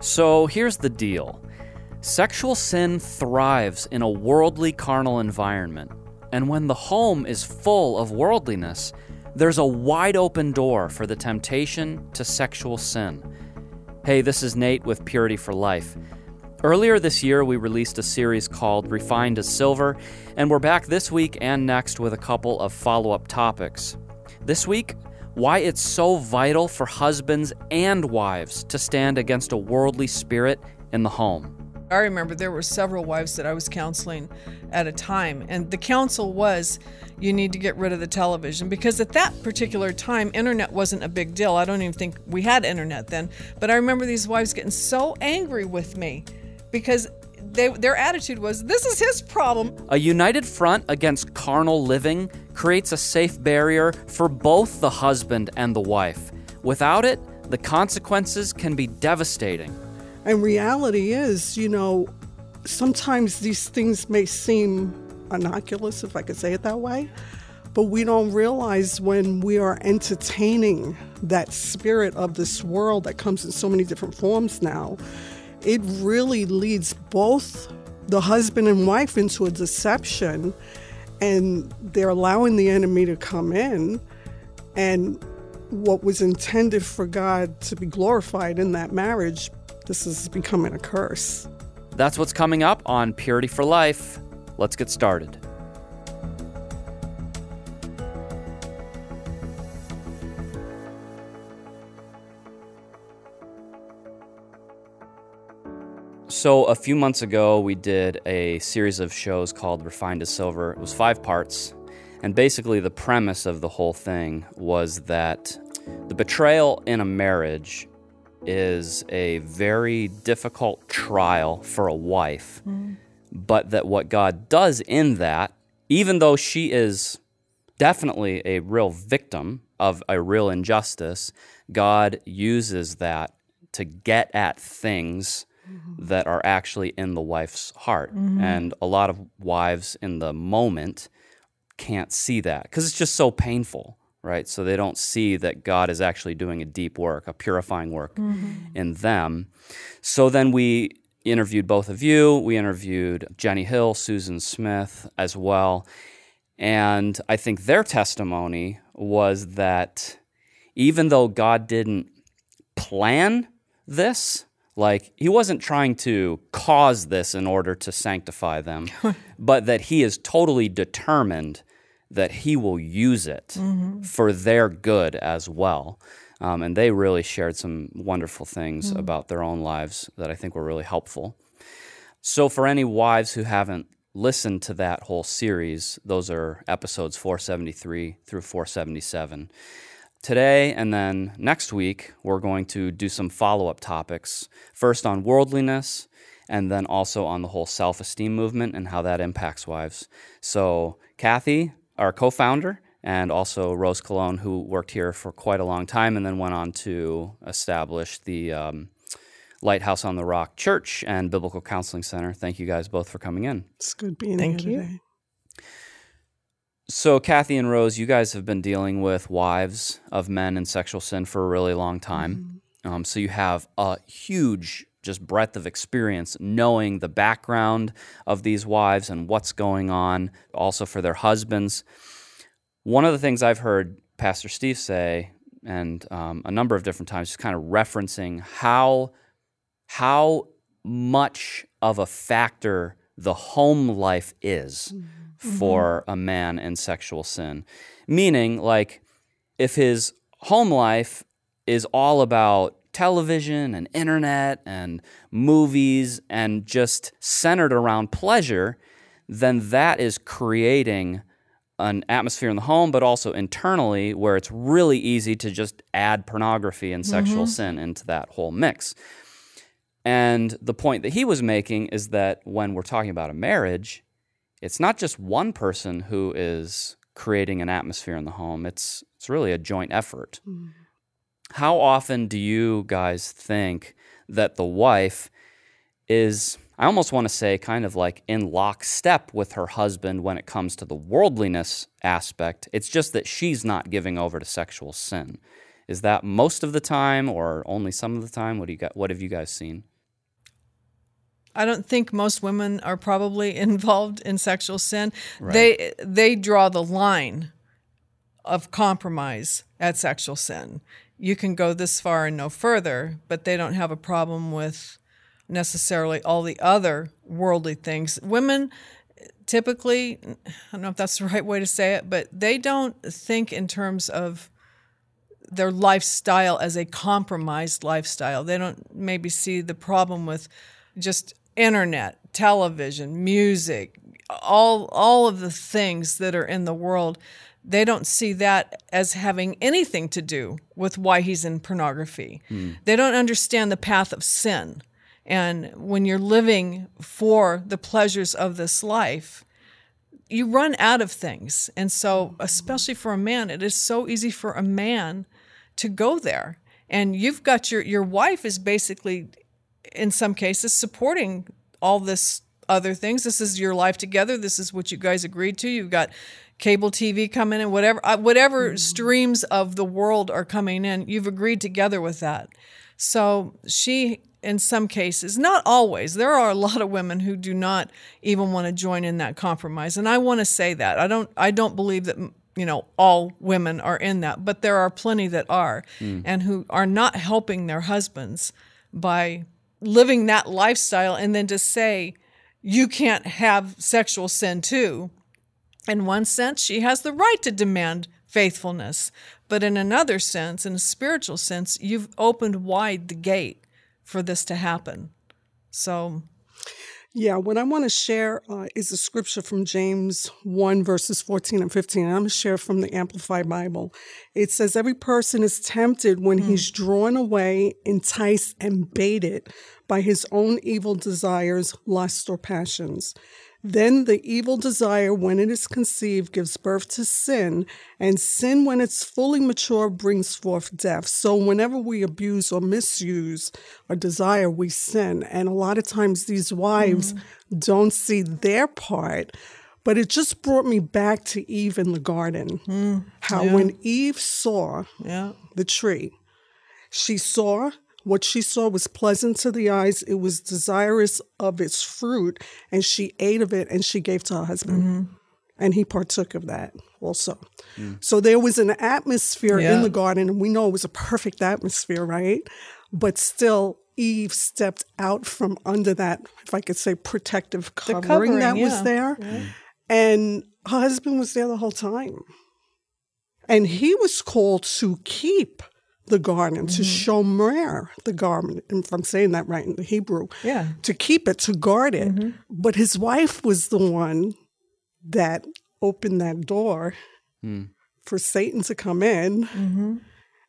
So here's the deal sexual sin thrives in a worldly carnal environment. And when the home is full of worldliness, there's a wide open door for the temptation to sexual sin. Hey, this is Nate with Purity for Life. Earlier this year, we released a series called Refined as Silver, and we're back this week and next with a couple of follow up topics. This week, why it's so vital for husbands and wives to stand against a worldly spirit in the home. I remember there were several wives that I was counseling at a time, and the counsel was you need to get rid of the television because at that particular time, internet wasn't a big deal. I don't even think we had internet then, but I remember these wives getting so angry with me because they, their attitude was, This is his problem. A united front against carnal living creates a safe barrier for both the husband and the wife. Without it, the consequences can be devastating. And reality is, you know, sometimes these things may seem innocuous, if I could say it that way, but we don't realize when we are entertaining that spirit of this world that comes in so many different forms now it really leads both the husband and wife into a deception and they're allowing the enemy to come in and what was intended for God to be glorified in that marriage this is becoming a curse. That's what's coming up on Purity for Life. Let's get started. So, a few months ago, we did a series of shows called Refined to Silver. It was five parts. And basically, the premise of the whole thing was that the betrayal in a marriage is a very difficult trial for a wife, mm. but that what God does in that, even though she is definitely a real victim of a real injustice, God uses that to get at things that are actually in the wife's heart. Mm-hmm. And a lot of wives in the moment can't see that because it's just so painful, right? So they don't see that God is actually doing a deep work, a purifying work mm-hmm. in them. So then we interviewed both of you. We interviewed Jenny Hill, Susan Smith as well. And I think their testimony was that even though God didn't plan this, like, he wasn't trying to cause this in order to sanctify them, but that he is totally determined that he will use it mm-hmm. for their good as well. Um, and they really shared some wonderful things mm-hmm. about their own lives that I think were really helpful. So, for any wives who haven't listened to that whole series, those are episodes 473 through 477 today and then next week, we're going to do some follow up topics. First on worldliness, and then also on the whole self esteem movement and how that impacts wives. So, Kathy, our co founder, and also Rose Cologne, who worked here for quite a long time and then went on to establish the um, Lighthouse on the Rock Church and Biblical Counseling Center. Thank you guys both for coming in. It's good being Thank here you. today. So, Kathy and Rose, you guys have been dealing with wives of men in sexual sin for a really long time. Mm-hmm. Um, so, you have a huge just breadth of experience knowing the background of these wives and what's going on, also for their husbands. One of the things I've heard Pastor Steve say, and um, a number of different times, just kind of referencing how how much of a factor the home life is. Mm-hmm for mm-hmm. a man in sexual sin. Meaning, like, if his home life is all about television and internet and movies and just centered around pleasure, then that is creating an atmosphere in the home, but also internally where it's really easy to just add pornography and sexual mm-hmm. sin into that whole mix. And the point that he was making is that when we're talking about a marriage, it's not just one person who is creating an atmosphere in the home. It's it's really a joint effort. Mm. How often do you guys think that the wife is I almost want to say kind of like in lockstep with her husband when it comes to the worldliness aspect. It's just that she's not giving over to sexual sin. Is that most of the time or only some of the time? What do you got? What have you guys seen? I don't think most women are probably involved in sexual sin. Right. They they draw the line of compromise at sexual sin. You can go this far and no further, but they don't have a problem with necessarily all the other worldly things. Women typically, I don't know if that's the right way to say it, but they don't think in terms of their lifestyle as a compromised lifestyle. They don't maybe see the problem with just internet, television, music, all all of the things that are in the world. They don't see that as having anything to do with why he's in pornography. Hmm. They don't understand the path of sin. And when you're living for the pleasures of this life, you run out of things. And so, especially for a man, it is so easy for a man to go there. And you've got your your wife is basically in some cases supporting all this other things. This is your life together. This is what you guys agreed to. You've got cable TV coming in, whatever uh, whatever mm-hmm. streams of the world are coming in. You've agreed together with that. So she in some cases, not always. There are a lot of women who do not even want to join in that compromise, and I want to say that. I don't I don't believe that you know all women are in that, but there are plenty that are mm. and who are not helping their husbands by living that lifestyle and then to say you can't have sexual sin too. In one sense, she has the right to demand faithfulness. But in another sense, in a spiritual sense, you've opened wide the gate for this to happen. So yeah, what I want to share uh, is a scripture from James 1, verses 14 and 15. I'm going to share from the Amplified Bible. It says, Every person is tempted when mm. he's drawn away, enticed, and baited by his own evil desires, lusts, or passions. Then the evil desire, when it is conceived, gives birth to sin, and sin, when it's fully mature, brings forth death. So, whenever we abuse or misuse a desire, we sin. And a lot of times, these wives mm. don't see their part. But it just brought me back to Eve in the garden. Mm. How, yeah. when Eve saw yeah. the tree, she saw what she saw was pleasant to the eyes. It was desirous of its fruit, and she ate of it and she gave to her husband. Mm-hmm. And he partook of that also. Mm. So there was an atmosphere yeah. in the garden, and we know it was a perfect atmosphere, right? But still, Eve stepped out from under that, if I could say, protective covering, covering that yeah. was there. Yeah. And her husband was there the whole time. And he was called to keep the garden, mm-hmm. to shomer the garden, if I'm saying that right in the Hebrew, yeah. to keep it, to guard it. Mm-hmm. But his wife was the one that opened that door mm. for Satan to come in mm-hmm.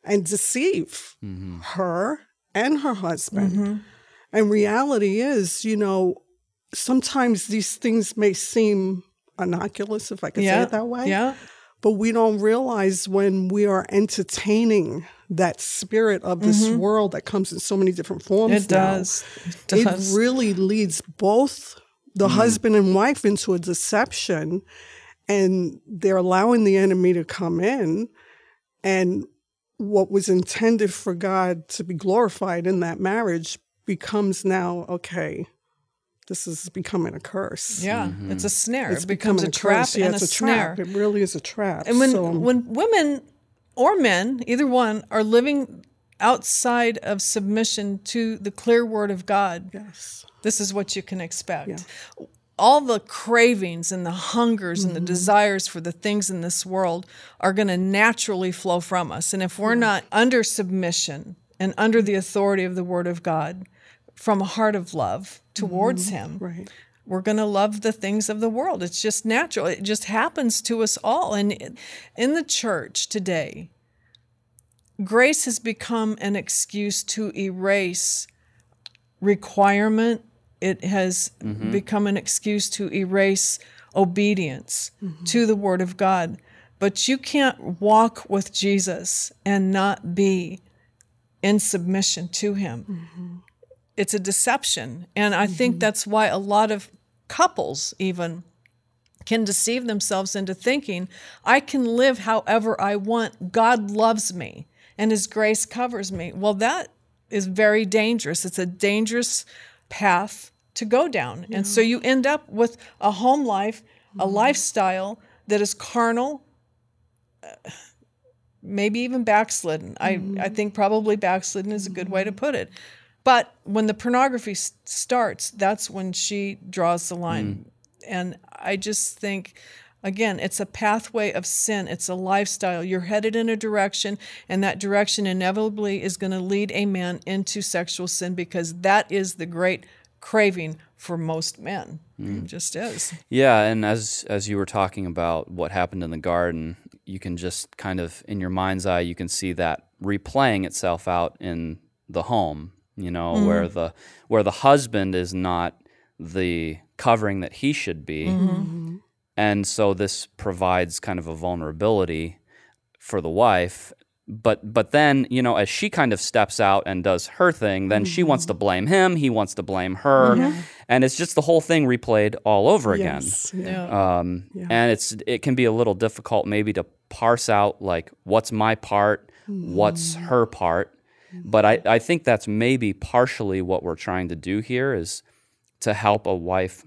and deceive mm-hmm. her and her husband. Mm-hmm. And reality is, you know, sometimes these things may seem innocuous, if I could yeah. say it that way. Yeah. But we don't realize when we are entertaining that spirit of this mm-hmm. world that comes in so many different forms. It now, does. It, does. it really leads both the mm. husband and wife into a deception, and they're allowing the enemy to come in, and what was intended for God to be glorified in that marriage becomes now okay. This is becoming a curse. Yeah, mm-hmm. it's a snare. It's it becomes a trap yeah, and a, a snare. Trap. It really is a trap. And when so, when women or men, either one, are living outside of submission to the clear word of God, yes. this is what you can expect. Yeah. All the cravings and the hungers mm-hmm. and the mm-hmm. desires for the things in this world are going to naturally flow from us. And if we're not under submission and under the authority of the word of God from a heart of love towards mm-hmm. Him, right we're going to love the things of the world. It's just natural. It just happens to us all. And in the church today, grace has become an excuse to erase requirement. It has mm-hmm. become an excuse to erase obedience mm-hmm. to the Word of God. But you can't walk with Jesus and not be in submission to Him. Mm-hmm it's a deception. And I mm-hmm. think that's why a lot of couples, even, can deceive themselves into thinking, I can live however I want. God loves me. and his grace covers me. Well, that is very dangerous. It's a dangerous path to go down. And so you end up with a home life, a lifestyle that is carnal, uh, maybe even backslidden. I, I think probably backslidden is a good way to put it. But when the pornography s- starts, that's when she draws the line. Mm. And I just think, again, it's a pathway of sin, it's a lifestyle. You're headed in a direction, and that direction inevitably is going to lead a man into sexual sin because that is the great craving for most men. Mm. It just is. Yeah, and as as you were talking about what happened in the garden, you can just kind of in your mind's eye you can see that replaying itself out in the home, you know, mm-hmm. where the where the husband is not the covering that he should be. Mm-hmm. Mm-hmm. And so this provides kind of a vulnerability for the wife. But but then, you know, as she kind of steps out and does her thing, then she wants to blame him, he wants to blame her. And it's just the whole thing replayed all over again. Yes. Yeah. Yeah. Um, And it's it can be a little difficult maybe to parse out like what's my part, what's mm. her part. But I, I think that's maybe partially what we're trying to do here is to help a wife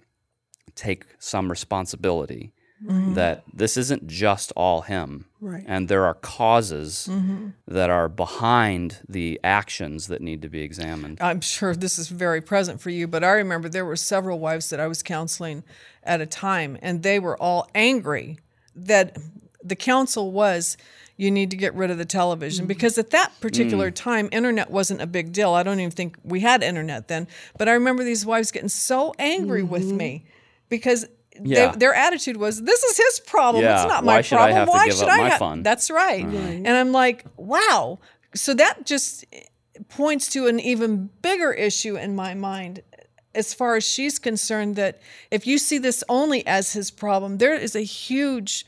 take some responsibility mm-hmm. that this isn't just all him. Right. And there are causes mm-hmm. that are behind the actions that need to be examined. I'm sure this is very present for you, but I remember there were several wives that I was counseling at a time, and they were all angry that the counsel was you need to get rid of the television. Mm-hmm. Because at that particular mm. time internet wasn't a big deal. I don't even think we had internet then. But i remember these wives getting so angry with mm-hmm. me because Yeah. they, their attitude was this is his problem. Yeah, it's not why my should I problem. have to why give should up i my ha-" fun? that's right. And i'm like wow. So that just points to an even bigger issue in my mind as far as she's concerned that if you see this only as his problem there is a huge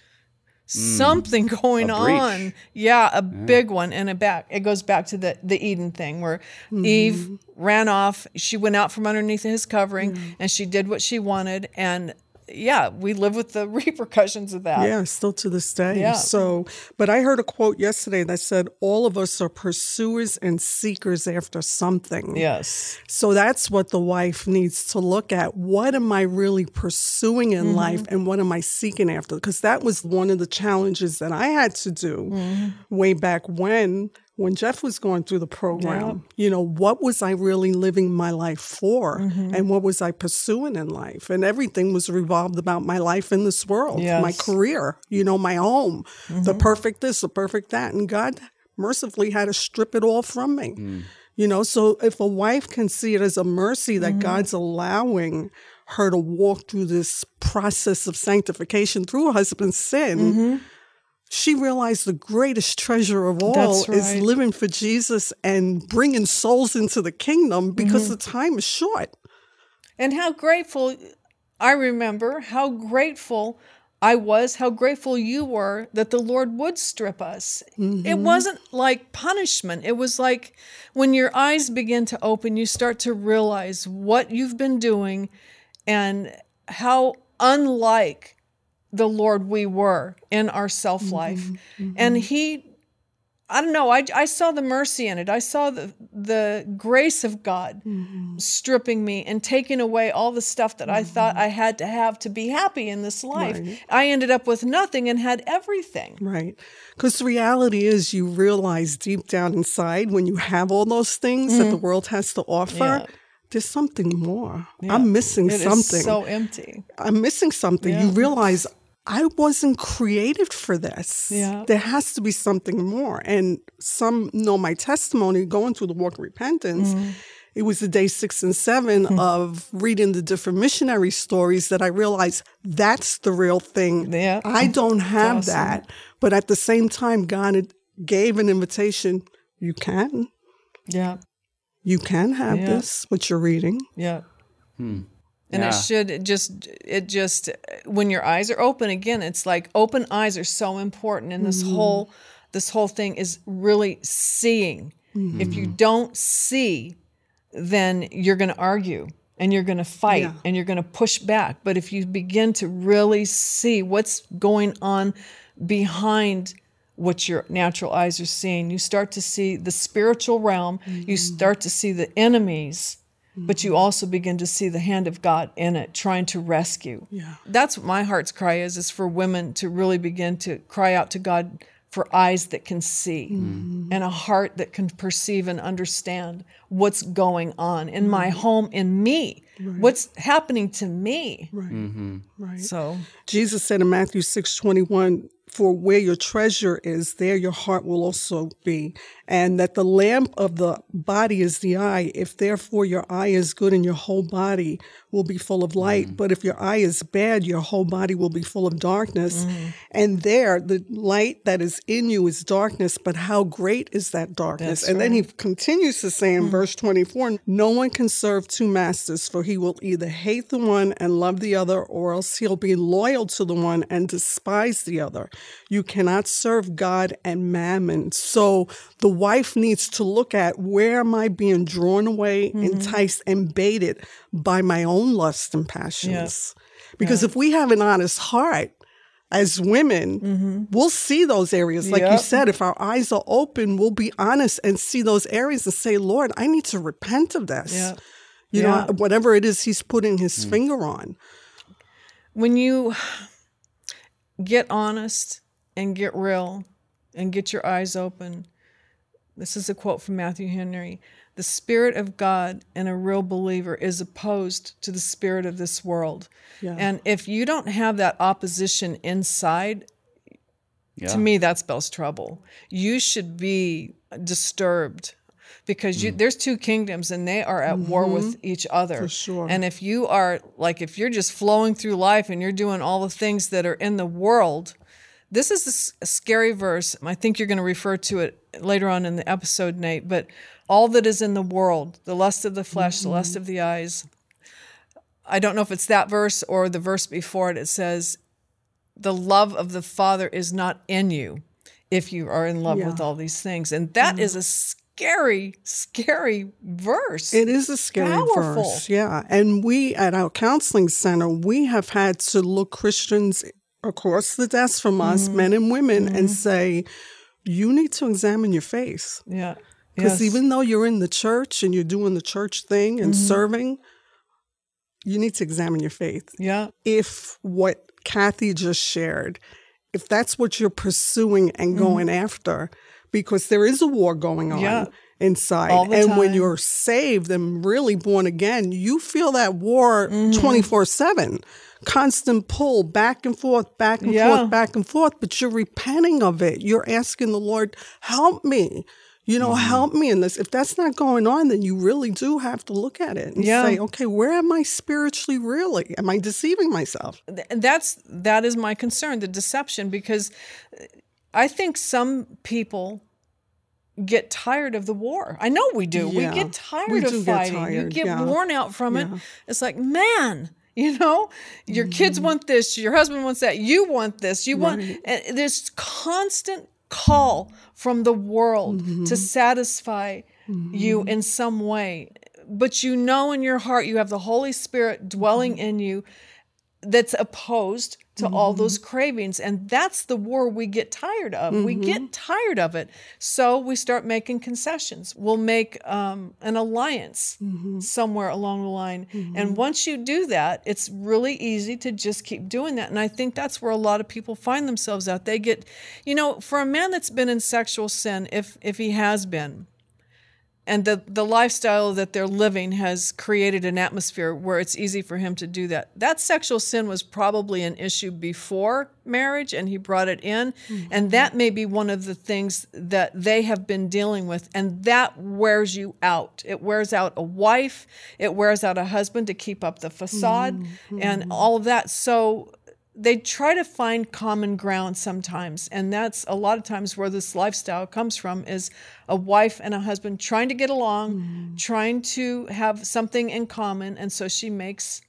Mm. something going on. Yeah a big one and it back it goes back to the the eden thing where eve mm-hmm. ran off she went out from underneath his covering mm. and she did what she wanted and yeah we live with the repercussions of that Yeah, still to this day. Yeah. So, but I heard a quote yesterday that said, All of us are pursuers and seekers after something. yes So that's what the wife needs to look at. What am I really pursuing in Mm-hmm. life and what am I seeking after? Because that was one of the challenges that I had to do Mm-hmm. way back when. When Jeff was going through the program, you know, what was I really living my life for? Mm-hmm. And what was I pursuing in life? And everything was revolved about my life in this world, my career, you know, my home, the mm-hmm. perfect this, the perfect that. And God mercifully had to strip it all from me. Mm. You know, so if a wife can see it as a mercy that mm-hmm. God's allowing her to walk through this process of sanctification through her husband's sin, mm-hmm. She realized the greatest treasure of all is living for Jesus and bringing souls into the kingdom because mm-hmm. the time is short. And how grateful I remember how grateful I was, how grateful you were that the Lord would strip us. It mm-hmm. wasn't like punishment. It was like when your eyes begin to open, you start to realize what you've been doing and how unlike the Lord we were in our self life. Mm-hmm. Mm-hmm. And He I don't know. I, I saw the mercy in it. I saw the the grace of God mm-hmm. stripping me and taking away all the stuff that I thought I had to have to be happy in this life. Right. I ended up with nothing and had everything. Right. Because the reality is, you realize deep down inside when you have all those things that the world has to offer, Yeah. there's something more. I'm missing It something. so empty. I'm missing something. You realize I wasn't created for this. Yeah. There has to be something more. And some know my testimony going through the walk of repentance. Mm-hmm. It was the day six and seven of reading the different missionary stories that I realized that's the real thing. Yeah. I don't have awesome. that. But at the same time, God had- gave an invitation. You can. Yeah. You can have Yeah. this, what you're reading. Yeah. And Yeah. it should just it just when your eyes are open again, it's like open eyes are so important and this mm-hmm. whole this whole thing is really seeing. If you mm-hmm. don't see, then you're going to argue and you're going to fight Yeah. and you're going to push back. But if you begin to really see what's going on behind what your natural eyes are seeing. You start to see the spiritual realm, you mm-hmm. start to see the enemies, but you also begin to see the hand of God in it, trying to rescue. Yeah. That's what my heart's cry is, is for women to really begin to cry out to God for eyes that can see mm-hmm. and a heart that can perceive and understand what's going on in my mm-hmm. home, in me, what's happening to me. Right. Mm-hmm. Right. So, Jesus said in Matthew six twenty one, For where your treasure is, there your heart will also be. And that the lamp of the body is the eye. If therefore your eye is good and your whole body will be full of light, mm. but if your eye is bad, your whole body will be full of darkness. Mm. And there, the light that is in you is darkness, but how great is that darkness? That's and then he continues to say in mm. verse 24, No one can serve two masters, for he will either hate the one and love the other, or else he'll be loyal to the one and despise the other. You cannot serve God and mammon. So the wife needs to look at where am I being drawn away, mm-hmm. enticed, and baited by my own lust and passions. Because if we have an honest heart, as women, mm-hmm. we'll see those areas. Like you said, if our eyes are open, we'll be honest and see those areas and say, Lord, I need to repent of this. Yeah. You Yeah. know, whatever it is he's putting his mm. finger on. when you get honest and get real and get your eyes open, this is a quote from Matthew Henry the Spirit of God in a real believer is opposed to the Spirit of this world. Yeah. And if you don't have that opposition inside, Yeah. to me, that spells trouble. You should be disturbed because you, mm. there's two kingdoms and they are at war with mm-hmm. each other. For sure. And if you are like, if you're just flowing through life and you're doing all the things that are in the world, this is a scary verse. I think you're going to refer to it later on in the episode, Nate. But all that is in the world, the lust of the flesh, the lust mm-hmm. of the eyes. I don't know if it's that verse or the verse before it. It says, the love of the Father is not in you if you are in love Yeah. with all these things. And that mm-hmm. is a scary, scary verse. It is a scary Powerful. verse, yeah. And we at our counseling center, we have had to look Christians across the desk from us, Mm-hmm. men and women, and say, you need to examine your faith. yeah. Because Yes. even though you're in the church and you're doing the church thing and Mm-hmm. serving, you need to examine your faith. yeah. If what Kathy just shared, if that's what you're pursuing and going after, because there is a war going on Mm-hmm. Yeah. Inside. And when you're saved and really born again, you feel that war Mm-hmm. 24 7. Constant pull back and forth, back and Yeah. forth, back and forth, but you're repenting of it. You're asking the Lord, help me. You know, Mm-hmm. help me in this. If that's not going on, then you really do have to look at it and Yeah. say, okay, where am I spiritually really? Am I deceiving myself? That's that is my concern the deception because i think some people get tired of the war i know we do Yeah, we get tired we of do get fighting you get yeah. worn out from it Yeah. it's like man you know your kids Mm-hmm. want this your husband wants that you want this you want and there's constant call from the world Mm-hmm. to satisfy you in some way but you know in your heart you have the holy spirit dwelling Mm-hmm. in you that's opposed to all those mm-hmm. cravings and that's the war we get tired of. We mm-hmm. get tired of it so we start making concessions. We'll make um, an alliance mm-hmm. somewhere along the line and once you do that it's really easy to just keep doing that and i think that's where a lot of people find themselves at. They get you know for a man that's been in sexual sin if if he has been and the the lifestyle that they're living has created an atmosphere where it's easy for him to do that. That sexual sin was probably an issue before marriage and he brought it in mm-hmm. and that may be one of the things that they have been dealing with and that wears you out. It wears out a wife, it wears out a husband to keep up the facade mm-hmm. and all of that. So they try to find common ground sometimes and that's a lot of times where this lifestyle comes from is a wife and a husband trying to get along mm-hmm. trying to have something in common and so she makes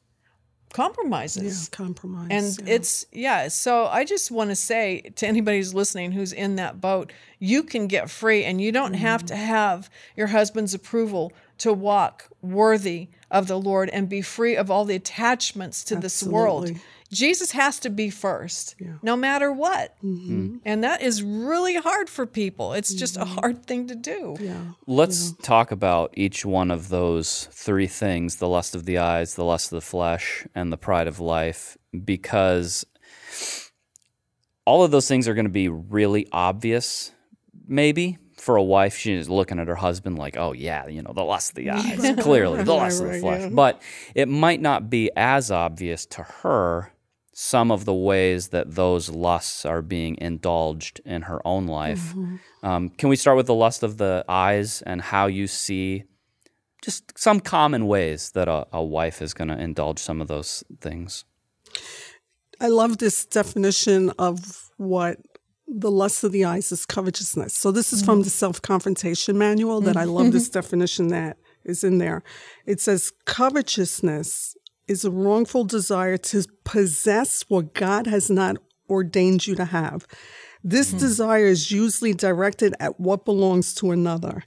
compromises Compromise. and yeah. it's yeah so i just want to say to anybody who's listening who's in that boat you can get free and you don't have mm-hmm. to have your husband's approval to walk worthy of the Lord and be free of all the attachments to this world. Jesus has to be first, no matter what. Mm-hmm. And that is really hard for people. It's just a hard thing to do. Yeah. Let's talk about each one of those three things the lust of the eyes, the lust of the flesh, and the pride of life, because all of those things are going to be really obvious, maybe. For a wife, she's looking at her husband like, oh, yeah, you know, the lust of the eyes, clearly, the lust of the flesh. But it might not be as obvious to her some of the ways that those lusts are being indulged in her own life. Um, can we start with the lust of the eyes and how you see just some common ways that a, a wife is going to indulge some of those things? I love this definition of what the lust of the eyes is covetousness. So this is from mm. the self-confrontation manual that I love mm-hmm. this definition that is in there. It says covetousness is a wrongful desire to possess what God has not ordained you to have. This mm. desire is usually directed at what belongs to another.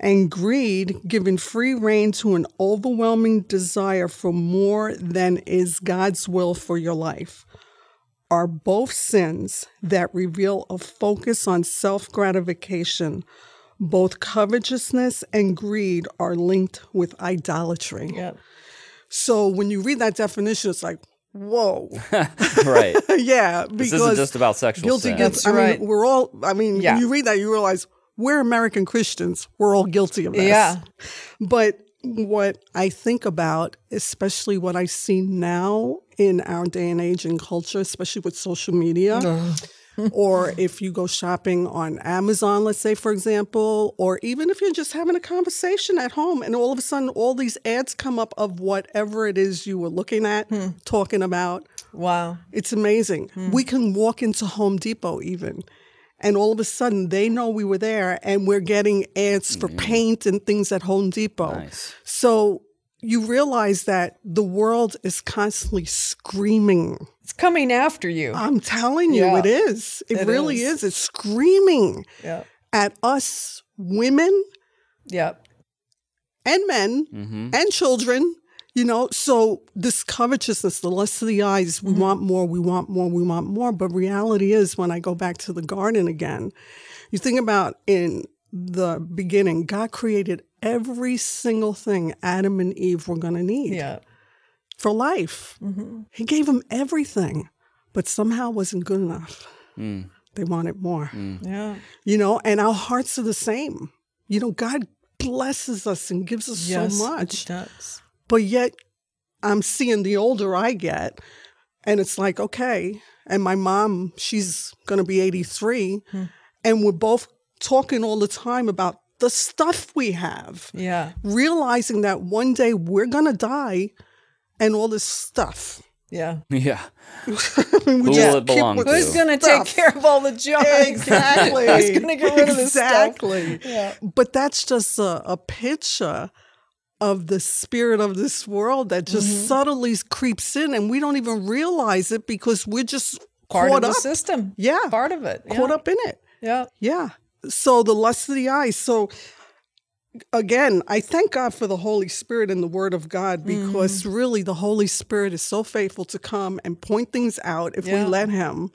And greed, giving free rein to an overwhelming desire for more than is God's will for your life are both sins that reveal a focus on self gratification. Both covetousness and greed are linked with idolatry. Yeah. So when you read that definition, it's like, whoa. right. yeah. Because This isn't just about sexual guilty sin. gets, That's I mean, we're all, I mean, Yeah. when you read that, you realize we're American Christians. We're all guilty of this. Yeah. But what I think about, especially what I see now in our day and age and culture, especially with social media, uh-huh. or if you go shopping on Amazon, let's say, for example, or even if you're just having a conversation at home and all of a sudden all these ads come up of whatever it is you were looking at, hmm. talking about. Wow. It's amazing. Hmm. We can walk into Home Depot even. And all of a sudden, they know we were there, and we're getting ads for mm. paint and things at Home Depot. Nice. So you realize that the world is constantly screaming. It's coming after you. I'm telling you, Yeah. it is. It, It really is. is. It's screaming yeah. at us women Yeah. and men Mm-hmm. and children. You know, so this covetousness, the lust of the eyes, we want more, we want more, we want more. But reality is, when I go back to the garden again, you think about in the beginning, God created every single thing Adam and Eve were going to need Yeah. for life. Mm-hmm. He gave them everything, but somehow wasn't good enough. Mm. They wanted more mm. Yeah. you know, and our hearts are the same. You know, God blesses us and gives us Yes. so much, It does. but yet I'm seeing the older I get, and it's like, okay, and my mom, she's going to be 83, hmm. and we're both talking all the time about the stuff we have, Yeah. realizing that one day we're going to die and all this stuff. Yeah. Yeah. I mean, Who will it belong to? Who's going to take care of all the junk? Exactly. Who's going to get rid of this stuff? exactly. Yeah. But that's just a, a picture of the spirit of this world that just Mm-hmm. subtly creeps in and we don't even realize it because we're just Part caught of the up. system. Yeah. Part of it. Caught up in it. Yeah. Yeah. So the lust of the eyes. So again, I thank God for the Holy Spirit and the Word of God because Mm. really the Holy Spirit is so faithful to come and point things out if Yeah. we let Him.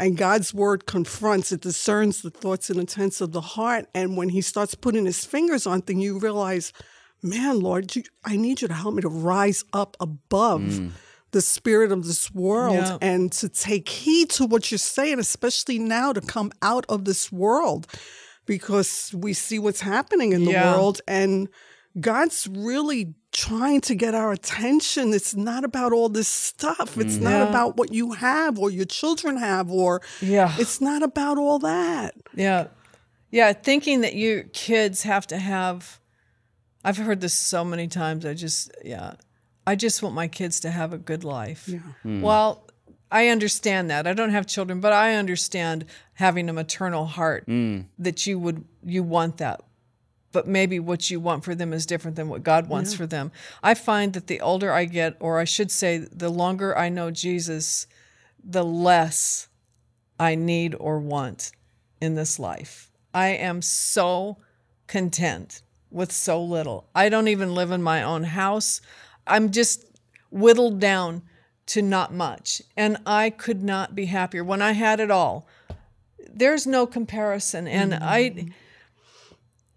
And God's Word confronts, it discerns the thoughts and intents of the heart. And when He starts putting His fingers on things, you realize, man, Lord, you, I need you to help me to rise up above. The spirit of this world Yeah. and to take heed to what you're saying, especially now to come out of this world because we see what's happening in the Yeah. world and God's really trying to get our attention. It's not about all this stuff. It's mm. not about what you have or your children have or Yeah. it's not about all that. Yeah. Yeah. Thinking that your kids have to have, I've heard this so many times. I just, yeah. I just want my kids to have a good life. Hmm. Well, I understand that. I don't have children, but I understand having a maternal heart hmm. that you would, you want that. But maybe what you want for them is different than what God wants for them. I find that the older I get, or I should say, the longer I know Jesus, the less I need or want in this life. I am so content with so little. I don't even live in my own house. I'm just whittled down to not much. And I could not be happier when I had it all. There's no comparison. And mm-hmm. I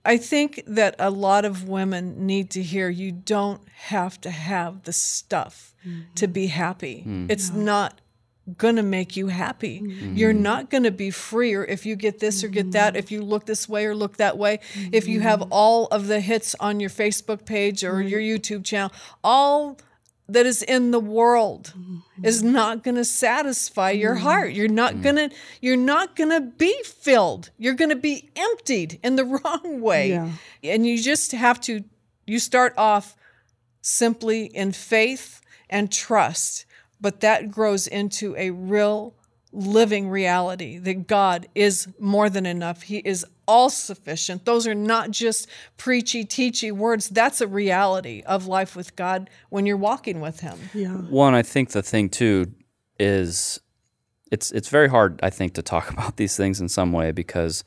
I think that a lot of women need to hear you don't have to have the stuff to mm-hmm. be happy. Mm. It's not going to make you happy. Mm-hmm. You're not going to be freer if you get this or get that, mm-hmm. if you look this way or look that way, if you have mm-hmm. all of the hits on your Facebook page or your YouTube channel. All that is in the world is not going to satisfy your heart. You're not mm. going to you're not going to be filled. You're going to be emptied in the wrong way. Yeah. And you just have to you start off simply in faith and trust, but that grows into a real living reality that God is more than enough. He is all sufficient. Those are not just preachy, teachy words. That's a reality of life with God when you're walking with Him. Yeah. One, I think the thing too is it's it's very hard, I think, to talk about these things in some way because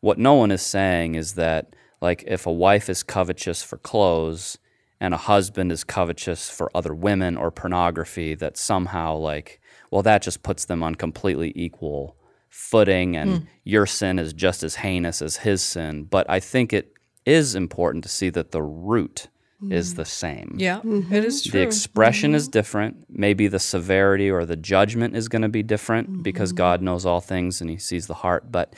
what no one is saying is that like if a wife is covetous for clothes and a husband is covetous for other women or pornography, that somehow like well that just puts them on completely equal footing and hmm. your sin is just as heinous as his sin. But I think it is important to see that the root is hmm. the same. Yeah, it is mm-hmm. true. The expression is mm-hmm. different. Maybe the severity or the judgment is going to be different mm-hmm. because God knows all things and He sees the heart. But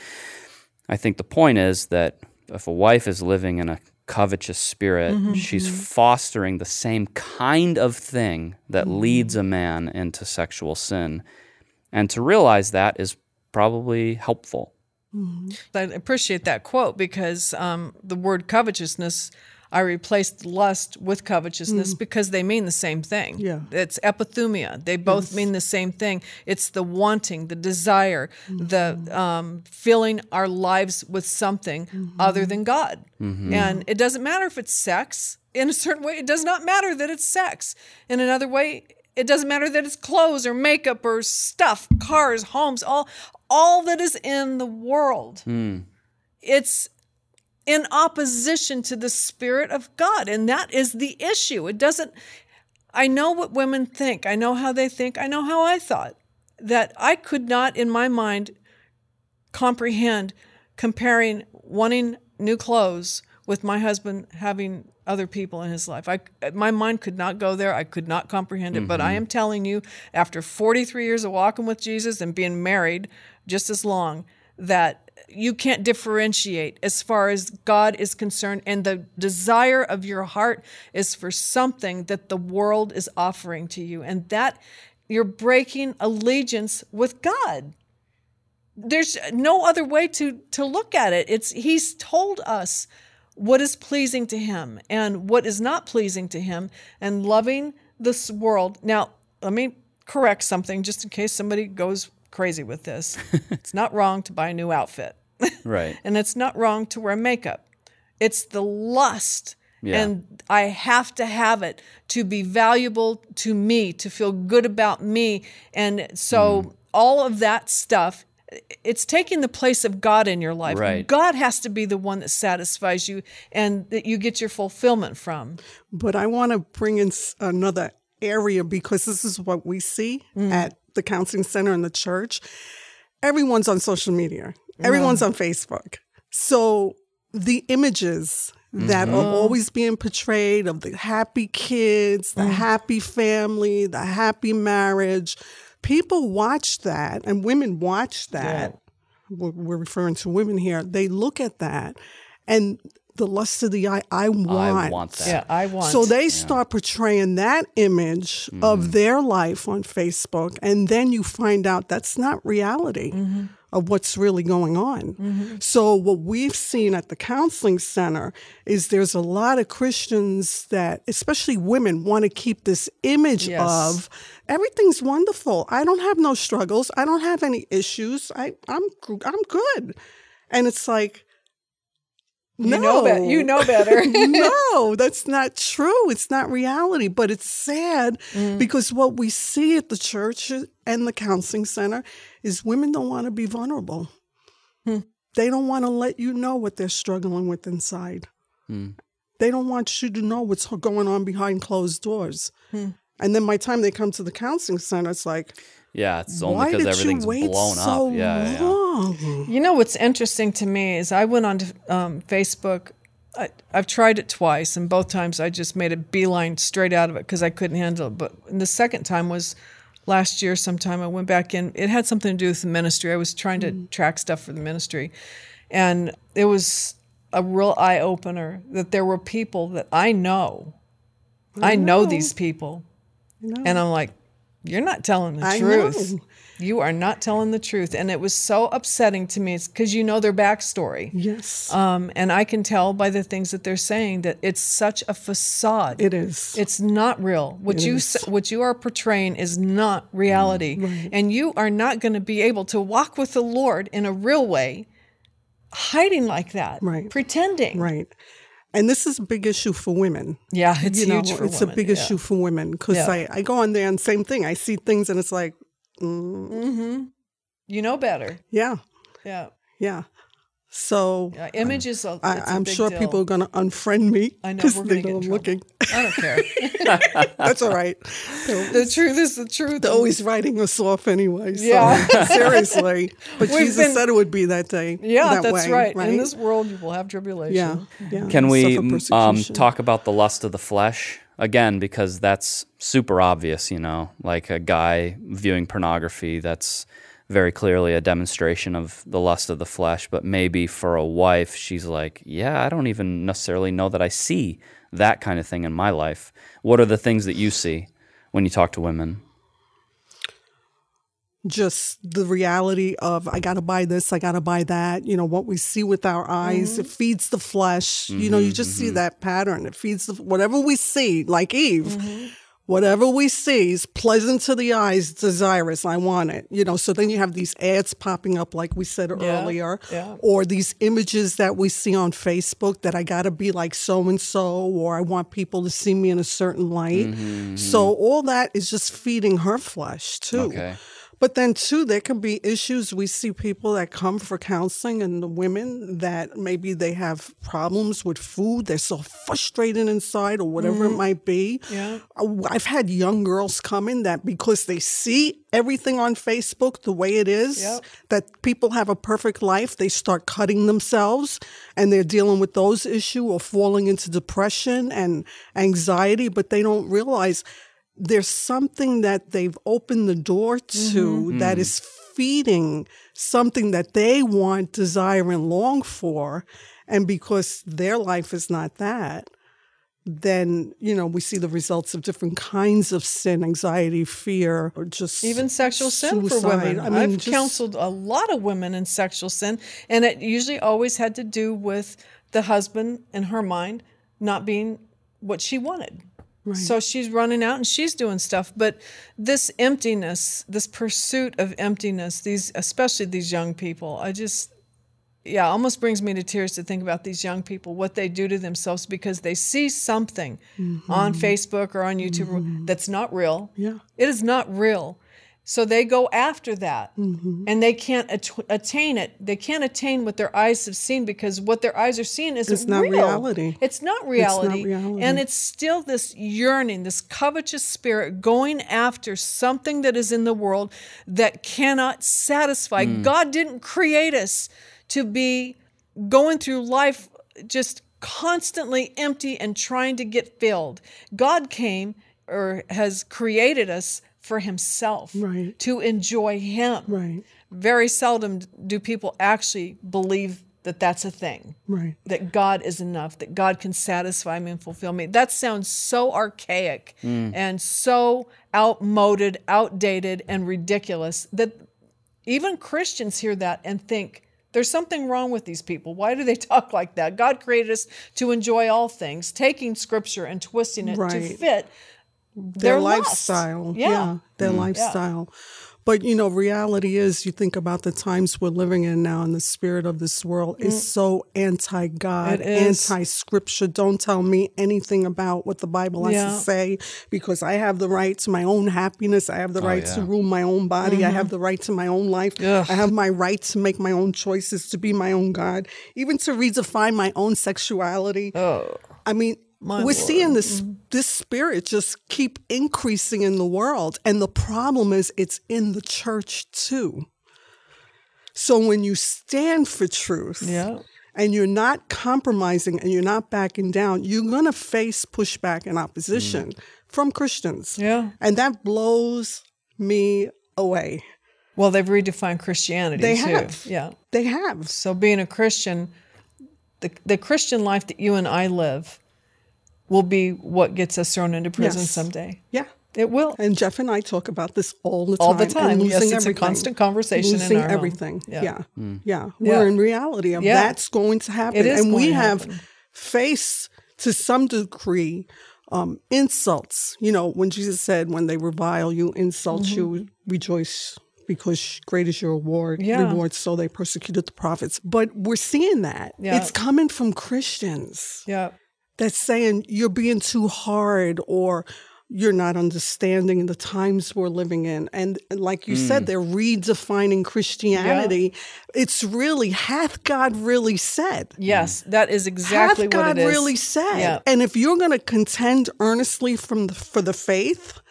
I think the point is that if a wife is living in a covetous spirit, mm-hmm, she's mm-hmm. fostering the same kind of thing that mm-hmm. leads a man into sexual sin. And to realize that is probably helpful. I appreciate that quote because um, the word covetousness, I replaced lust with covetousness mm. because they mean the same thing. Yeah. It's epithumia. They both mean the same thing. It's the wanting, the desire, the mm-hmm. um, filling our lives with something mm-hmm. other than God. Mm-hmm. And it doesn't matter if it's sex. In a certain way, it does not matter that it's sex. In another way, it doesn't matter that it's clothes or makeup or stuff, cars, homes, all all that is in the world. Mm. It's in opposition to the spirit of God, and that is the issue. It doesn't I know what women think. I know how they think. I know how I thought. That I could not in my mind comprehend comparing wanting new clothes with my husband having other people in his life. I my mind could not go there. I could not comprehend it, but I mm-hmm. am telling you after 43 years of walking with Jesus and being married just as long that you can't differentiate as far as God is concerned and the desire of your heart is for something that the world is offering to you and that you're breaking allegiance with God. There's no other way to to look at it. It's he's told us what is pleasing to him and what is not pleasing to him and loving this world. Now let me correct something just in case somebody goes crazy with this it's not wrong to buy a new outfit Right. and it's not wrong to wear makeup it's the lust Yeah. and i have to have it to be valuable to me to feel good about me and so Mm. all of that stuff it's taking the place of god in your life Right. god has to be the one that satisfies you and that you get your fulfillment from But I want to bring in another area because this is what we see at the counseling center and the church. Everyone's on social media, everyone's on Facebook. So the images that are mm-hmm. always being portrayed of the happy kids, the mm. happy family, the happy marriage, people watch that and women watch that. We're, we're referring to women here. They look at that and the lust of the eye, I want. I want that. yeah i want So they start portraying that image of mm-hmm. their life on Facebook, and then you find out that's not reality mm-hmm. of what's really going on. Mm-hmm. So, what we've seen at the counseling center is there's a lot of Christians that, especially women, want to keep this image Yes. of everything's wonderful. I don't have no struggles. I don't have any issues. I, I'm I'm good, and it's like. You no. know better you know better no, that's not true. It's not reality. But it's sad mm. because what we see at the church and the counseling center is women don't want to be vulnerable. Hmm. They don't want to let you know what they're struggling with inside. Hmm. They don't want you to know what's going on behind closed doors. Hmm. And then by the time they come to the counseling center, it's like, Yeah, it's only why because did everything's you wait blown so up. Yeah, yeah. long? You know what's interesting to me is I went on to um, Facebook. I, I've tried it twice, and both times I just made a beeline straight out of it because I couldn't handle it. But the second time was last year sometime. I went back in. It had something to do with the ministry. I was trying to track stuff for the ministry, and it was a real eye opener that there were people that I know. I know these people, and I'm like, you're not telling the I truth. know. You are not telling the truth. And it was so upsetting to me because you know their backstory. Yes, Um, and I can tell by the things that they're saying that it's such a facade. it is. It's not real. What you what you are portraying is not reality, and you are not going to be able to walk with the Lord in a real way, hiding like that, Right. Pretending, right. And this is a big issue for women. Yeah, it's you know, huge for it's women, a big yeah. issue for women because Yeah. I, I go on there and same thing. I see things and it's like, mm. mm-hmm. You know better. yeah, Yeah, yeah. So yeah. Image is a. I, it's a I'm big sure deal. people are going to unfriend me I know because we're they going to know get in I'm trouble. looking. I don't care. That's all right. They're, the truth is the truth. they're always writing us off anyway. So, Yeah. seriously. But We've Jesus been- said it would be that day. Yeah, that that's way, right. In this world, you will have tribulation. yeah, yeah. Can we um, talk about the lust of the flesh again? Because that's super obvious, you know, like a guy viewing pornography, that's very clearly a demonstration of the lust of the flesh. But maybe for a wife, she's like, yeah, I don't even necessarily know that I see that kind of thing in my life. What are the things that you see when you talk to women? just the reality of I got to buy this, I got to buy that. You know what we see with our eyes, mm-hmm. it feeds the flesh. You know, you mm-hmm, just see mm-hmm. that pattern. It feeds the whatever we see, like Eve. Whatever we see is pleasant to the eyes, desirous. I want it. You know, so then you have these ads popping up, like we said earlier, yeah. or these images that we see on Facebook that I got to be like so and so, or I want people to see me in a certain light. Mm-hmm, so mm-hmm. all that is just feeding her flesh too. Okay. But then, too, there can be issues. We see people that come for counseling and the women that maybe they have problems with food. They're so frustrated inside or whatever it might be. Yeah. Uh, I've had young girls come in that because they see everything on Facebook the way it is, Yep. that people have a perfect life, they start cutting themselves and they're dealing with those issues or falling into depression and anxiety, but they don't realize there's something that they've opened the door to mm-hmm. that mm. is feeding something that they want, desire, and long for. And because their life is not that, then, you know, we see the results of different kinds of sin, anxiety, fear, or just Even sexual sin for women. I mean, I've just- counseled a lot of women in sexual sin, and it usually always had to do with the husband, in her mind, not being what she wanted. So she's running out and she's doing stuff, but this emptiness, this pursuit of emptiness, these especially these young people, I just yeah, almost brings me to tears to think about these young people, what they do to themselves because they see something on mm-hmm. Facebook or on YouTube mm-hmm. that's not real. Yeah. It is not real. So they go after that mm-hmm. and they can't at- attain it. They can't attain what their eyes have seen because what their eyes are seeing isn't It's not real. reality. It's not reality. reality. And it's still this yearning, this covetous spirit going after something that is in the world that cannot satisfy. Hmm. God didn't create us to be going through life just constantly empty and trying to get filled. God came or has created us for himself Right. to enjoy him. Right, Very seldom do people actually believe that that's a thing right. that God is enough, that God can satisfy me and fulfill me. That sounds so archaic mm. and so outmoded, outdated, and ridiculous that even Christians hear that and think, there's something wrong with these people. Why do they talk like that? God created us to enjoy all things, taking scripture and twisting it to fit their, their lifestyle. Yeah. their lifestyle. But you know, reality is you think about the times we're living in now and the spirit of this world is so anti God, Mm. It is. anti scripture. Don't tell me anything about what the Bible has Yeah. to say because I have the right to my own happiness. I have the right to yeah. rule my own body. I have the right to my own life. Mm-hmm. Ugh. I have my right to make my own choices, to be my own God, even to redefine my own sexuality. Oh, I mean, My we're seeing Lord. this mm. this spirit just keep increasing in the world, and the problem is it's in the church too. So when you stand for truth, yeah. and you're not compromising and you're not backing down, you're going to face pushback and opposition mm. from Christians. Yeah. And that blows me away. Well, they've redefined Christianity They too. have. Yeah. They have. So being a Christian, the the Christian life that you and I live will be what gets us thrown into prison Yes. someday. Yeah. It will. And Jeff and I talk about this all the time. All the and time. Yes, losing it's a constant conversation in Losing our home. everything. Yeah. Yeah. Yeah. Yeah. We're in reality of Yeah. that's going to happen. It is and we going to have faced to some degree um, insults. You know, when Jesus said, when they revile you, insult you, rejoice because great is your reward. Mm-hmm. Yeah. Reward, so they persecuted the prophets. But we're seeing that. Yeah. It's coming from Christians Yeah. That's saying you're being too hard or you're not understanding the times we're living in. And like you said, they're redefining Christianity. It's really, hath God really said? Yes, that is exactly hath God what it is. really said? Yeah. And if you're going to contend earnestly from the, for the faith,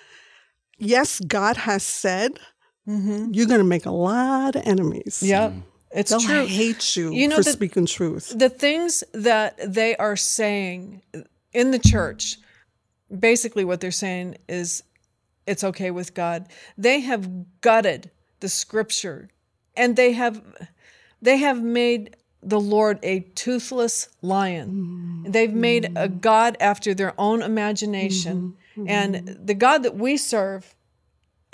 yes, God has said, you're going to make a lot of enemies. Mm-hmm. Yeah. It's They'll true. hate you, You know, for the- speaking truth. the things that they are saying in the church, basically what they're saying is it's okay with God. They have gutted the scripture and they have they have made the Lord a toothless lion. Mm. They've made a mm. God after their own imagination. Mm-hmm. Mm-hmm. And the God that we serve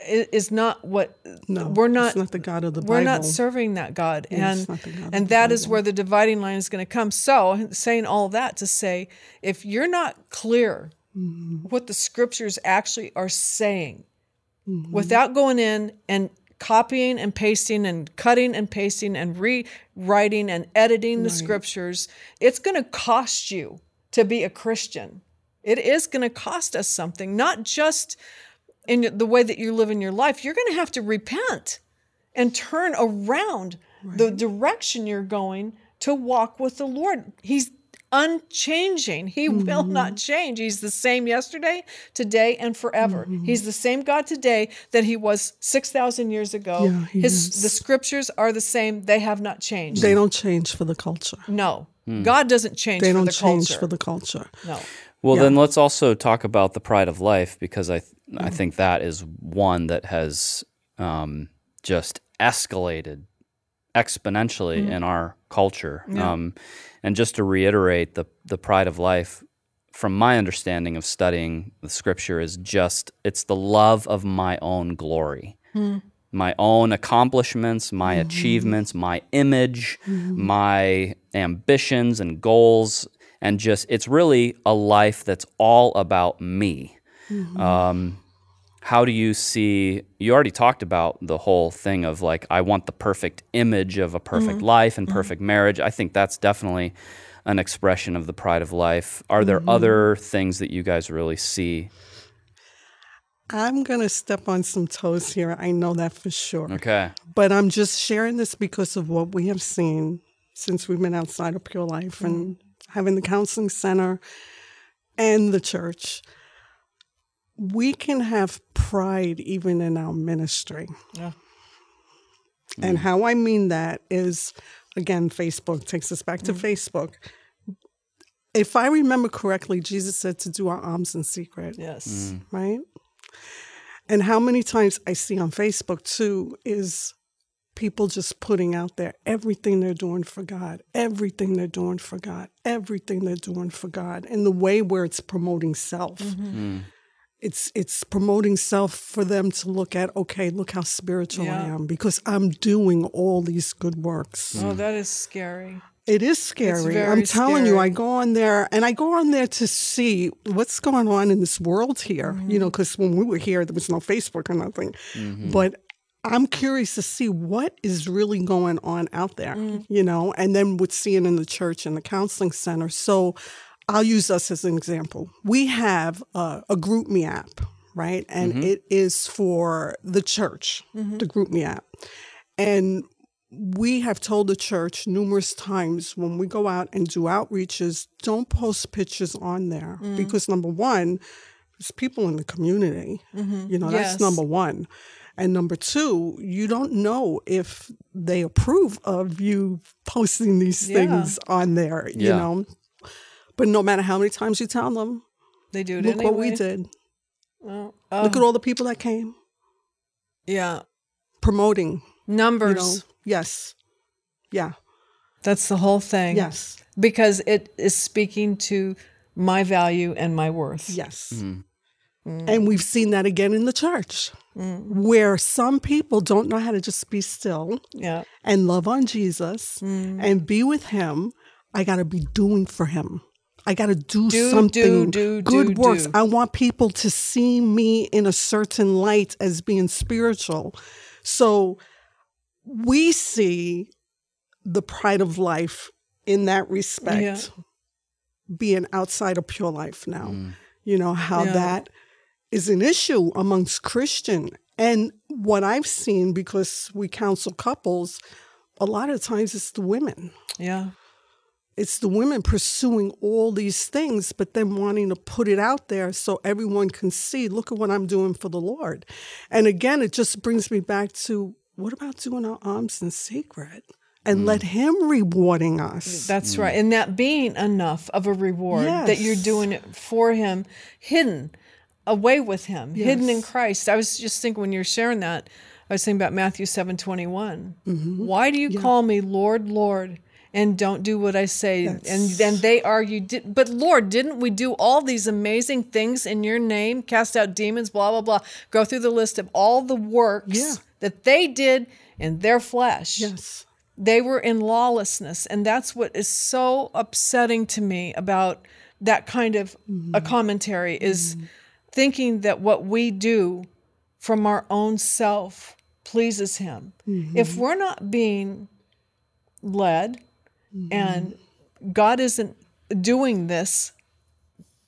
is not what No, we're not It's not the God of the Bible. we're not serving that God. it's and not the God and that is Bible. where the dividing line is going to come. So, saying all that to say, if you're not clear Mm-hmm. what the scriptures actually are saying, Mm-hmm. without going in and copying and pasting and cutting and pasting and rewriting and editing the scriptures, it's going to cost you to be a Christian. It is going to cost us something, not just in the way that you live in your life. You're going to have to repent and turn around the direction you're going to walk with the Lord. He's unchanging. He will Mm-hmm. not change. He's the same yesterday, today, and forever. Mm-hmm. He's the same God today that he was 6,000 years ago. Yeah, His is. the scriptures are the same. They have not changed. They don't change for the culture. no. God doesn't change They for don't the change culture. for the culture. no. Well, Yeah. then let's also talk about the pride of life because I th- I mm-hmm. think that is one that has um, just escalated exponentially mm-hmm. in our culture. Um, and just to reiterate, the the pride of life, from my understanding of studying the scripture, is just it's the love of my own glory. Hmm. My own accomplishments, my mm-hmm. achievements, my image, my ambitions and goals, and just it's really a life that's all about me. Mm-hmm. Um, how do you see you already talked about the whole thing of like i want the perfect image of a perfect mm-hmm. life and mm-hmm. perfect marriage. I think that's definitely an expression of the pride of life. Are there other things that you guys really see? I'm going to step on some toes here. I know that for sure. okay. But I'm just sharing this because of what we have seen since we've been outside of Pure Life and having the counseling center and the church. We can have pride even in our ministry. Yeah. And how I mean that is, again, Facebook takes us back to mm-hmm. Facebook. If I remember correctly, Jesus said to do our alms in secret Yes. Mm. right? And how many times I see on Facebook too is people just putting out there everything they're doing for God, everything they're doing for God, everything they're doing for God, in the way where it's promoting self. It's it's promoting self for them to look at, okay, look how spiritual I am because I'm doing all these good works. Oh, that is scary. It is scary. very I'm telling you, I go on there and I go on there to see what's going on in this world here. Mm-hmm. You know, because when we were here, there was no Facebook or nothing. Mm-hmm. But I'm curious to see what is really going on out there, mm. you know, and then with seeing in the church and the counseling center. So I'll use us as an example. We have a, a GroupMe app, right? And mm-hmm. it is for the church, mm-hmm. the GroupMe app. And we have told the church numerous times when we go out and do outreaches, don't post pictures on there mm. because number one, there's people in the community. Mm-hmm. You know, that's number one. And number two, you don't know if they approve of you posting these Yeah. things on there, you know. But no matter how many times you tell them, They do it look anyway. what we did. Well, Look at all the people that came yeah. promoting, you Numbers. know. Yes. Yeah. That's the whole thing. Yes. Because it is speaking to my value and my worth. Yes. Mm. Mm. And we've seen that again in the church, mm. where some people don't know how to just be still Yeah. and love on Jesus Mm. and be with Him. I got to be doing for Him. I got to do, Do, something do, do, good do, works. do. I want people to see me in a certain light as being spiritual. So we see the pride of life in that respect Yeah. being outside of Pure Life now. Mm. You know, how Yeah. that is an issue amongst Christian. And what I've seen, because we counsel couples, a lot of times it's the women. Yeah. It's the women pursuing all these things, but then wanting to put it out there so everyone can see, look at what I'm doing for the Lord. And again, it just brings me back to what about doing our alms in secret and let mm. Him rewarding us? That's mm. right. And that being enough of a reward that you're doing it for him, hidden away with him, hidden in Christ. I was just thinking when you're sharing that, I was thinking about Matthew seven twenty one. Mm-hmm. Why do you call me Lord, Lord, and don't do what I say? And then they argue, but Lord, didn't we do all these amazing things in your name? Cast out demons, blah, blah, blah. Go through the list of all the works Yeah. that they did in their flesh yes. they were in lawlessness and that's what is so upsetting to me about that kind of a commentary is thinking that what we do from our own self pleases him mm-hmm. if we're not being led mm-hmm. and god isn't doing this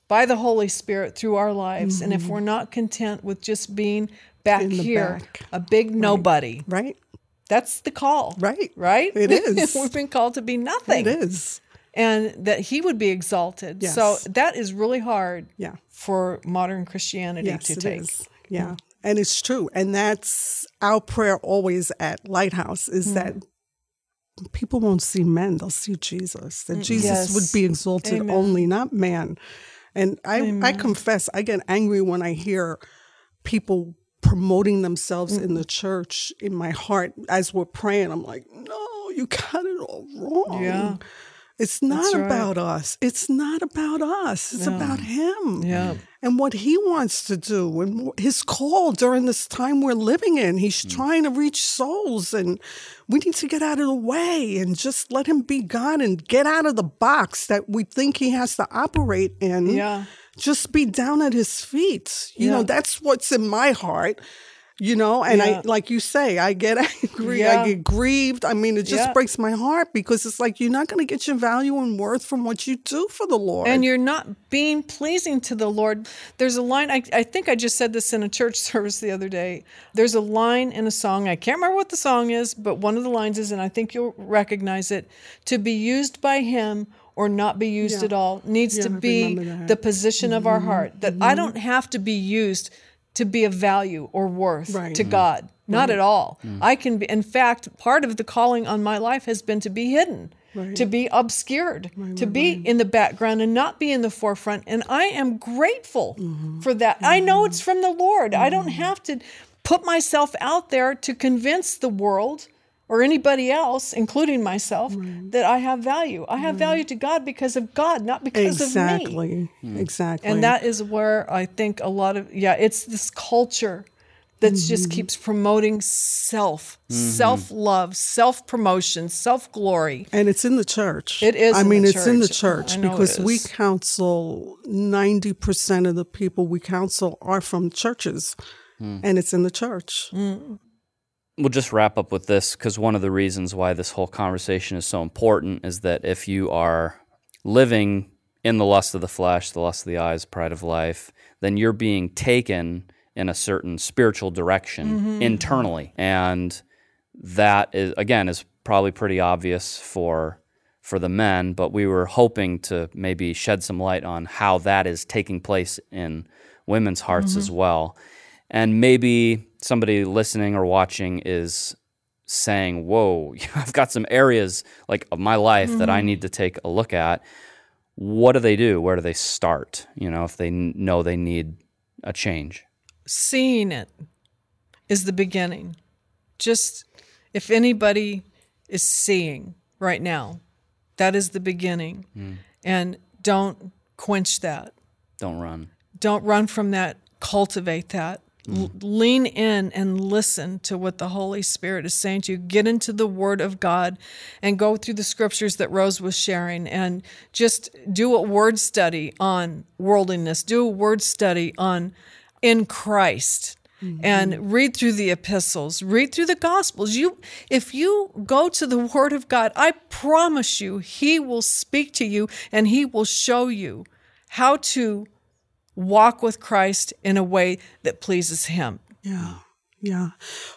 by the holy spirit through our lives and if mm-hmm. we're not content with just being back here back. a big nobody Right? that's the call. Right. Right? It is. We've been called to be nothing. It is. And that he would be exalted. Yes. So that is really hard Yeah. for modern Christianity Yes, to take. Yeah. And it's true. And that's our prayer always at Lighthouse is Mm. that people won't see men, they'll see Jesus. That Jesus Yes. would be exalted Amen. only, not man. And I, I confess, I get angry when I hear people promoting themselves in Mm. the church in my heart as we're praying. I'm like, no, you got it all wrong. Yeah. It's not right. about us. It's not about us. It's about him Yeah. and what he wants to do and his call during this time we're living in. He's hmm. trying to reach souls, and we need to get out of the way and just let him be God and get out of the box that we think he has to operate in. Yeah. Just be down at his feet. You know, that's what's in my heart. You know, and Yeah. I, like you say, I get angry, Yeah. I get grieved. I mean, it just Yeah. breaks my heart because it's like you're not going to get your value and worth from what you do for the Lord. And you're not being pleasing to the Lord. There's a line, I, I think I just said this in a church service the other day. There's a line in a song, I can't remember what the song is, but one of the lines is, and I think you'll recognize it to be used by Him or not be used at all needs to be. Mm-hmm. the position of our heart. That I don't have to be used to be of value or worth Right. to God. Not at all. Mm-hmm. I can be, in fact, part of the calling on my life has been to be hidden, to be obscured, to be in the background and not be in the forefront. And I am grateful for that. I know it's from the Lord. I don't have to put myself out there to convince the world or anybody else, including myself, that I have value. I have value to God because of God, not because of me. exactly, exactly. And that is where I think a lot of yeah, it's this culture that just Mm-hmm. keeps promoting self, self-love, self-promotion, self-glory. And it's in the church. It is I in mean, the it's in the church. church I because we counsel 90% of the people we counsel are from churches, Hmm. and it's in the church. We'll just wrap up with this because one of the reasons why this whole conversation is so important is that if you are living in the lust of the flesh, the lust of the eyes, pride of life, then you're being taken in a certain spiritual direction mm-hmm. internally. And that is again is probably pretty obvious for for the men, but we were hoping to maybe shed some light on how that is taking place in women's hearts mm-hmm. as well. And maybe somebody listening or watching is saying, "Whoa, I've got some areas like of my life mm-hmm. that I mm-hmm. need to take a look at." What do they do? Where do they start? You know, if they know they need a change. Seeing it is the beginning. Just if anybody is seeing right now, that is the beginning. Mm. And don't quench that. Don't run. Don't run from that. Cultivate that. Mm. lean in and listen to what the Holy Spirit is saying to you. Get into the Word of God and go through the scriptures that Rose was sharing and just do a word study on worldliness, do a word study on in Christ. Mm-hmm. And read through the epistles, read through the gospels. You if you go to the word of God, I promise you he will speak to you and he will show you how to walk with Christ in a way that pleases Him. Yeah. Yeah.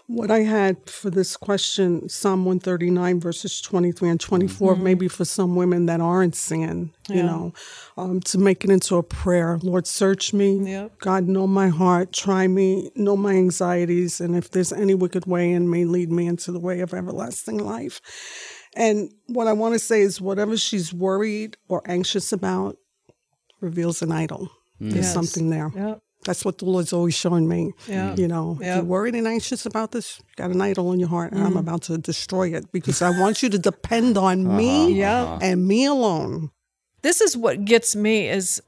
What I had for this question, Psalm 139, verses 23 and 24, mm-hmm. maybe for some women that aren't sin, yeah. you know, um, to make it into a prayer. Lord, search me. Yep. God, know my heart. Try me. Know my anxieties. And if there's any wicked way in me, lead me into the way of everlasting life. And what I want to say is whatever she's worried or anxious about reveals an idol. Mm. There's yes. something there. Yep. That's what the Lord's always showing me. Yeah. You know, yep. if you're worried and anxious about this, got an idol in your heart, and mm. I'm about to destroy it because I want you to depend on uh-huh. me uh-huh. and me alone. This is what gets me is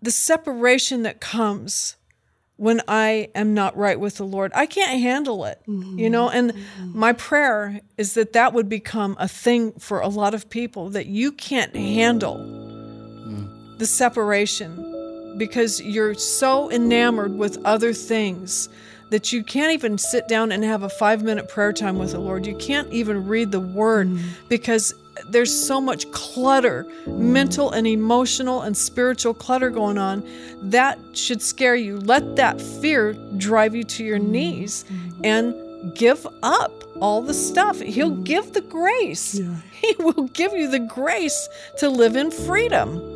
the separation that comes when I am not right with the Lord. I can't handle it, mm-hmm. you know, and mm-hmm. my prayer is that that would become a thing for a lot of people that you can't handle the separation because you're so enamored with other things that you can't even sit down and have a five minute prayer time with the Lord. You can't even read the Word mm. because there's so much clutter, mental and emotional and spiritual clutter going on. That should scare you. Let that fear drive you to your knees and give up all the stuff. He'll give the grace. Yeah. He will give you the grace to live in freedom.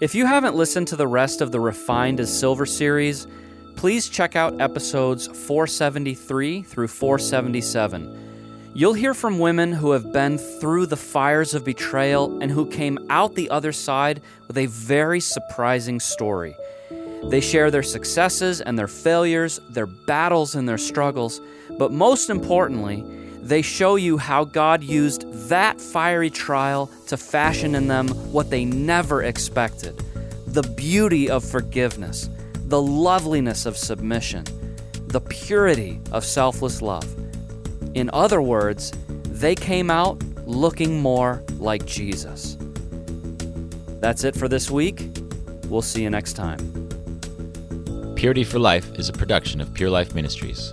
If you haven't listened to the rest of the Refined as Silver series, please check out episodes 473 through 477. You'll hear from women who have been through the fires of betrayal and who came out the other side with a very surprising story. They share their successes and their failures, their battles and their struggles, but most importantly, they show you how God used that fiery trial to fashion in them what they never expected the beauty of forgiveness, the loveliness of submission, the purity of selfless love. In other words, they came out looking more like Jesus. That's it for this week. We'll see you next time. Purity for Life is a production of Pure Life Ministries.